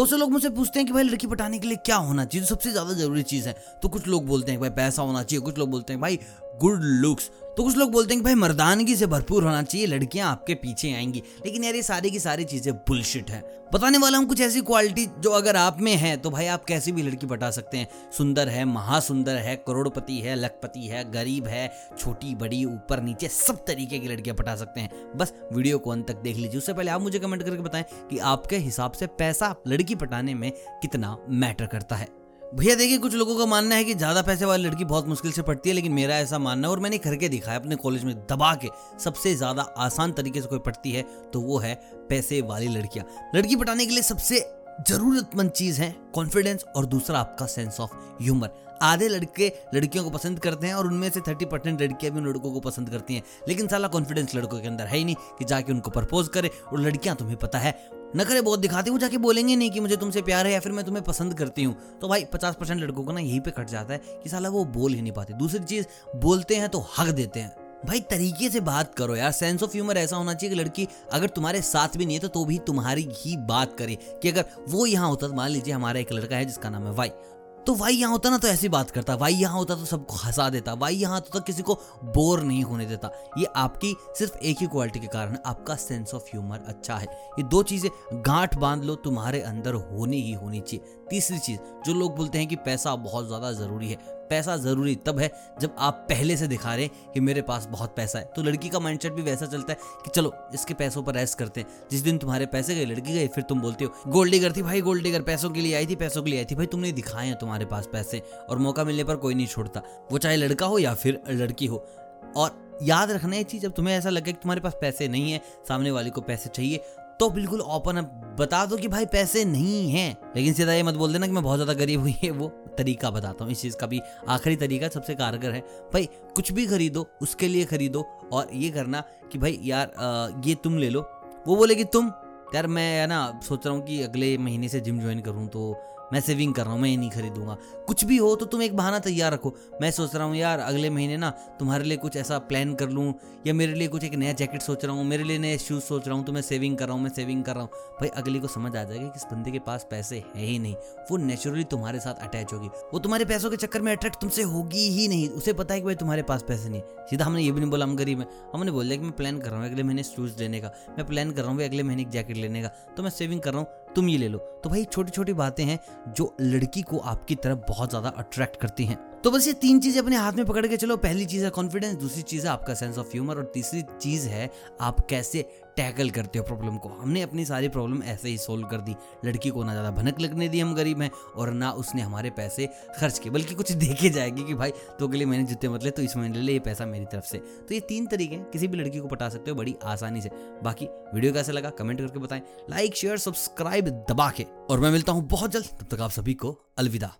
बहुत से लोग मुझसे पूछते हैं कि भाई, लड़की पटाने के लिए क्या होना चाहिए? सबसे ज़्यादा ज़रूरी चीज़ है। तो कुछ लोग बोलते हैं भाई, पैसा होना चाहिए। कुछ लोग बोलते हैं, भाई गुड लुक्स। तो कुछ लोग बोलते हैं कि भाई, मर्दानगी से भरपूर होना चाहिए, लड़कियाँ आपके पीछे आएँगी। लेकिन यार, ये सारी की सारी चीज़ें बुलशिट है। बताने वाला हूँ कुछ ऐसी क्वालिटी जो अगर आप में है तो भाई आप कैसी भी लड़की पटा सकते हैं। सुंदर है, महासुंदर है, करोड़पति है, लखपति है, गरीब है, छोटी, बड़ी, ऊपर, नीचे, सब तरीके की लड़कियाँ पटा सकते हैं। बस वीडियो को अंत तक देख लीजिए। उससे पहले आप मुझे कमेंट करके बताएँ कि आपके हिसाब से पैसा लड़की पटाने में कितना मैटर करता है। भैया देखिए, कुछ लोगों का मानना है कि ज़्यादा पैसे वाली लड़की बहुत मुश्किल से पटती है, लेकिन मेरा ऐसा मानना है और मैंने करके दिखा है अपने कॉलेज में दबा के सबसे ज़्यादा आसान तरीके से कोई पटती है तो वो है पैसे वाली लड़कियाँ। लड़की पटाने के लिए सबसे जरूरतमंद चीज़ है कॉन्फिडेंस और दूसरा आपका सेंस ऑफ़ ह्यूमर आधे लड़के लड़कियों को पसंद करते हैं और उनमें से थर्टी परसेंट लड़कियाँ भी उन लड़कों को पसंद करती हैं। लेकिन साला कॉन्फिडेंस लड़कों के अंदर है ही नहीं कि जाके उनको प्रपोज करे और लड़कियाँ, तुम्हें पता है नखरे बहुत दिखाते हूँ जाके बोलेंगे नहीं कि मुझे तुमसे प्यार है या फिर मैं तुम्हें पसंद करती हूँ। तो भाई पचास परसेंट लड़कों को ना यहीं पे कट जाता है कि साला वो बोल ही नहीं पाते। दूसरी चीज़ बोलते हैं तो हक देते हैं। भाई तरीके से बात करो यार। सेंस ऑफ़ ह्यूमर ऐसा होना चाहिए कि लड़की अगर तुम्हारे साथ भी नहीं है तो, तो भी तुम्हारी ही बात करे कि अगर वो यहाँ होता तो मान लीजिए हमारा एक लड़का है जिसका नाम है वाई तो वाई यहाँ होता ना तो ऐसी बात करता वाई यहाँ होता तो सबको हंसा देता वाई यहाँ होता तो किसी को बोर नहीं होने देता। ये आपकी सिर्फ़ एक ही क्वालिटी के कारण आपका सेंस ऑफ़ ह्यूमर अच्छा है। ये दो चीज़ें गांठ बाँध लो, तुम्हारे अंदर होनी ही होनी चाहिए। तीसरी चीज़, जो लोग बोलते हैं कि पैसा बहुत ज़्यादा ज़रूरी है पैसा ज़रूरी तब है जब आप पहले से दिखा रहे हैं कि मेरे पास बहुत पैसा है। तो लड़की का माइंडसेट भी वैसा चलता है कि चलो, इसके पैसों पर रेस्ट करते हैं। जिस दिन तुम्हारे पैसे गए, लड़की गई, फिर तुम बोलते हो गोल्ड डिगर थी भाई गोल्ड डिगर पैसों के लिए आई थी, पैसों के लिए आई थी। भाई, तुमने दिखाए हैं तुम्हारे पास पैसे और मौका मिलने पर कोई नहीं छोड़ता। वो चाहे लड़का हो या फिर लड़की हो। और याद रखना ये चीज़, जब तुम्हें ऐसा लगे कि तुम्हारे पास पैसे नहीं है, सामने वाले को पैसे चाहिए तो बिल्कुल ओपन अप बता दो कि भाई पैसे नहीं है। लेकिन सीधा ये मत बोल देना कि मैं बहुत ज़्यादा गरीब हुई है वो तरीका बताता हूँ। इस चीज़ का भी आखिरी तरीका सबसे कारगर है। भाई कुछ भी खरीदो, उसके लिए खरीदो और ये करना कि भाई यार ये तुम ले लो। वो बोले कि तुम, यार मैं ना, सोच रहा हूँ कि अगले महीने से जिम ज्वाइन करूँ तो मैं सेविंग कर रहा हूँ, मैं ये नहीं खरीदूँगा। कुछ भी हो तो तुम एक बहाना तैयार रखो। मैं सोच रहा हूँ, यार, अगले महीने ना तुम्हारे लिए कुछ ऐसा प्लान कर लूँ, या मेरे लिए कुछ एक नया जैकेट सोच रहा हूँ, मेरे लिए नए शूज़ सोच रहा हूँ तो मैं सेविंग कर रहा हूँ, मैं सेविंग कर रहा हूँ। भाई, अगली को समझ आ जाएगा कि इस बंदे के पास पैसे है ही नहीं। वो नेचुरली तुम्हारे साथ अटैच होगी। वो तुम्हारे पैसों के चक्कर में अट्रैक्ट तुमसे होगी ही नहीं। उसे पता है कि भाई तुम्हारे पास पैसे नहीं सीधा हमने ये भी नहीं बोला, हम गरीब है। हमने बोल दिया कि मैं प्लान कर रहा हूँ अगले महीने शूज़ लेने का। मैं प्लान कर रहा हूँ भाई, अगले महीने एक जैकेट लेने का। तो मैं सेविंग कर रहा हूँ। तुम ये ले लो। तो भाई छोटी छोटी बातें हैं जो लड़की को आपकी तरफ़ बहुत ज़्यादा अट्रैक्ट करती हैं। तो बस ये तीन चीज़ें अपने हाथ में पकड़ के चलो। पहली चीज़ है कॉन्फिडेंस दूसरी चीज़ है आपका सेंस ऑफ़ ह्यूमर और तीसरी चीज़ है आप कैसे टैकल करते हो प्रॉब्लम को। हमने अपनी सारी प्रॉब्लम ऐसे ही सोल्व कर दी। लड़की को ना ज़्यादा भनक लगने दी हम गरीब हैं और ना उसने हमारे पैसे खर्च किए, बल्कि कुछ देखे जाएगी कि भाई तो अगले मैंने जूते मतलब तो इस महीने ले, ये पैसा मेरी तरफ़ से। तो ये तीन तरीके हैं, किसी भी लड़की को पटा सकते हो बड़ी आसानी से। बाकी वीडियो कैसे लगा कमेंट करके बताएँ। लाइक शेयर सब्सक्राइब दबा के। और मैं मिलता हूँ बहुत जल्द, तब तक आप सभी को अलविदा।